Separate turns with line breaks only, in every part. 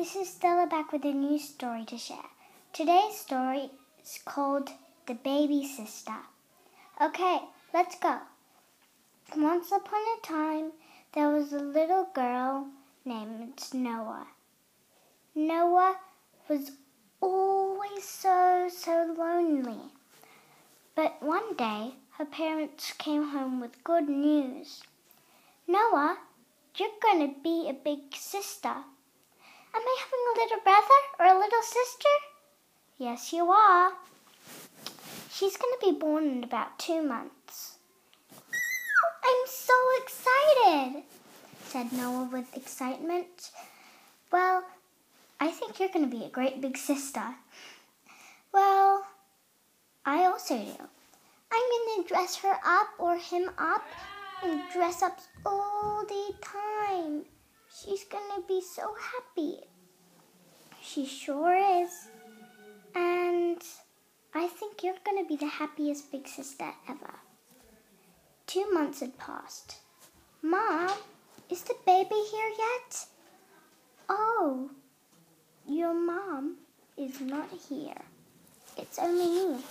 This is Stella back with a new story to share. Today's story is called The Baby Sister. Okay, let's go. Once upon a time, there was a little girl named Noah. Noah was always so, so lonely. But one day, her parents came home with good news. Noah, you're going to be a big sister. Am I having a little brother or a little sister? Yes, you are. She's going to be born in about two months. I'm so excited, said Noah with excitement. Well, I think you're going to be a great big sister. Well, I also do. I'm going to dress her up or him up and dress up all the time. She's gonna be so happy. She sure is. And I think you're gonna be the happiest big sister ever. Two months had passed. Mom, is the baby here yet? Oh, your mom is not here. It's only me.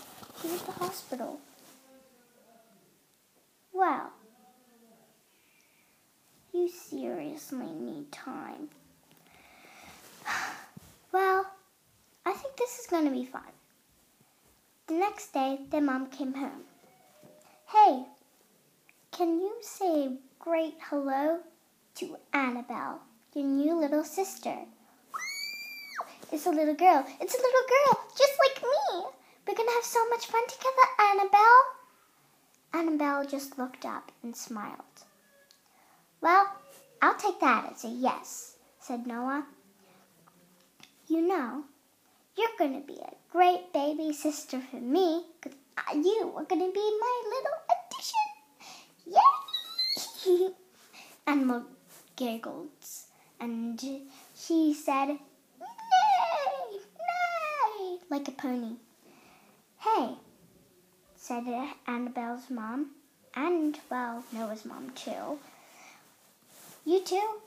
She's at the hospital. Well, seriously need time. Well, I think this is going to be fun. The next day, their mom came home. Hey, can you say a great hello to Annabelle, your new little sister? It's a little girl. It's a little girl, just like me. We're going to have so much fun together, Annabelle. Annabelle just looked up and smiled. Well, I'll take that as a yes, said Noah. You know, you're going to be a great baby sister for me because you are going to be my little addition. Yay! Annabelle giggled and she said, Nay, nay, like a pony. Hey, said Annabelle's mom, and, well, Noah's mom too. You two,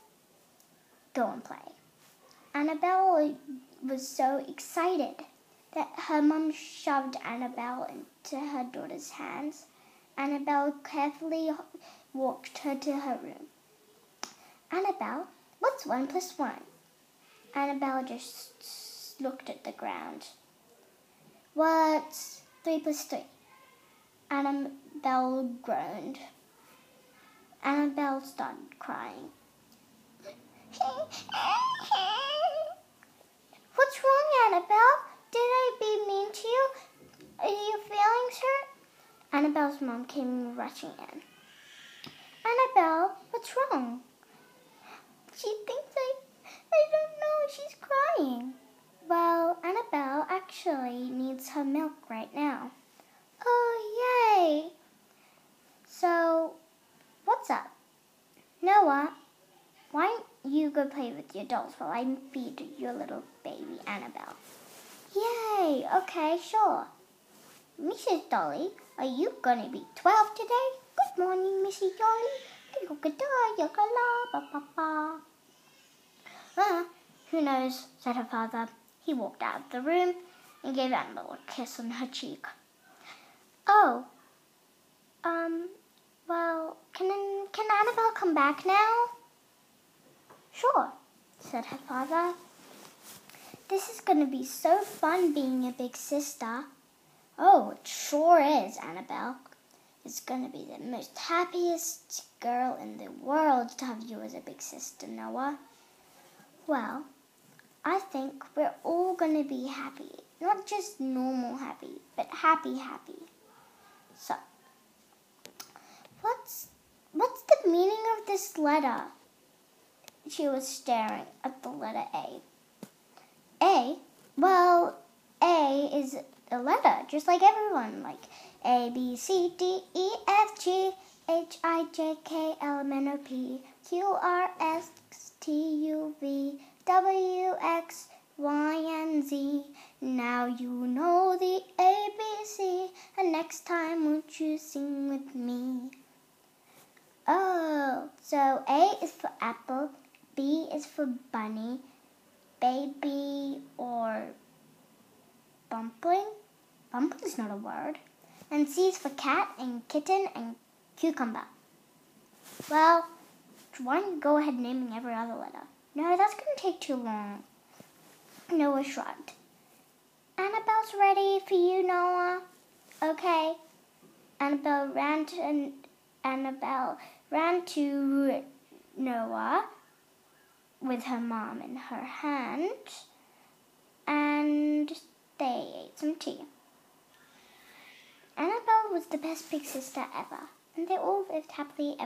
go and play. Annabelle was so excited that her mom shoved Annabelle into her daughter's hands. Annabelle carefully walked her to her room. Annabelle, what's one plus one? Annabelle just looked at the ground. What's three plus three? Annabelle groaned. Annabelle started crying. What's wrong, Annabelle? Did I be mean to you? Are your feelings hurt? Annabelle's mom came rushing in. Annabelle, what's wrong? She thinks I, I don't know, she's crying. Well, Annabelle actually needs her milk right now. Oh, yay! So, What's up? Noah, why don't you go play with your dolls while I feed your little baby Annabelle? Yay! Okay, sure. Mrs. Dolly, are you gonna be 12 today? Good morning, Mrs. Dolly. Ah, who knows, said her father. He walked out of the room and gave Annabelle a kiss on her cheek. Oh, um, well, can Annabelle come back now? Sure, said her father. This is going to be so fun being a big sister. Oh, it sure is, Annabelle. It's going to be the most happiest girl in the world to have you as a big sister, Noah. Well, I think we're all going to be happy. Not just normal happy, but happy happy. So, What's what's the meaning of this letter? She was staring at the letter A. A? Well, A is a letter, just like everyone, like A, B, C, D, E, F, G, H, I, J, K, L, M, N, O, P, Q, R, S, T, U, V, W, X, Y, and Z. Now you know the ABC, and next time won't you sing with me? Oh, so A is for apple, B is for bunny, baby or bumpling. Bumpling's not a word. And C is for cat and kitten and cucumber. Well, why don't you go ahead naming every other letter? No, that's going to take too long. Noah shrugged. Annabelle's ready for you, Noah. Okay. Annabelle ran to Annabelle ran to Noah with her mom in her hand, and they ate some tea. Annabelle was the best big sister ever, and they all lived happily ever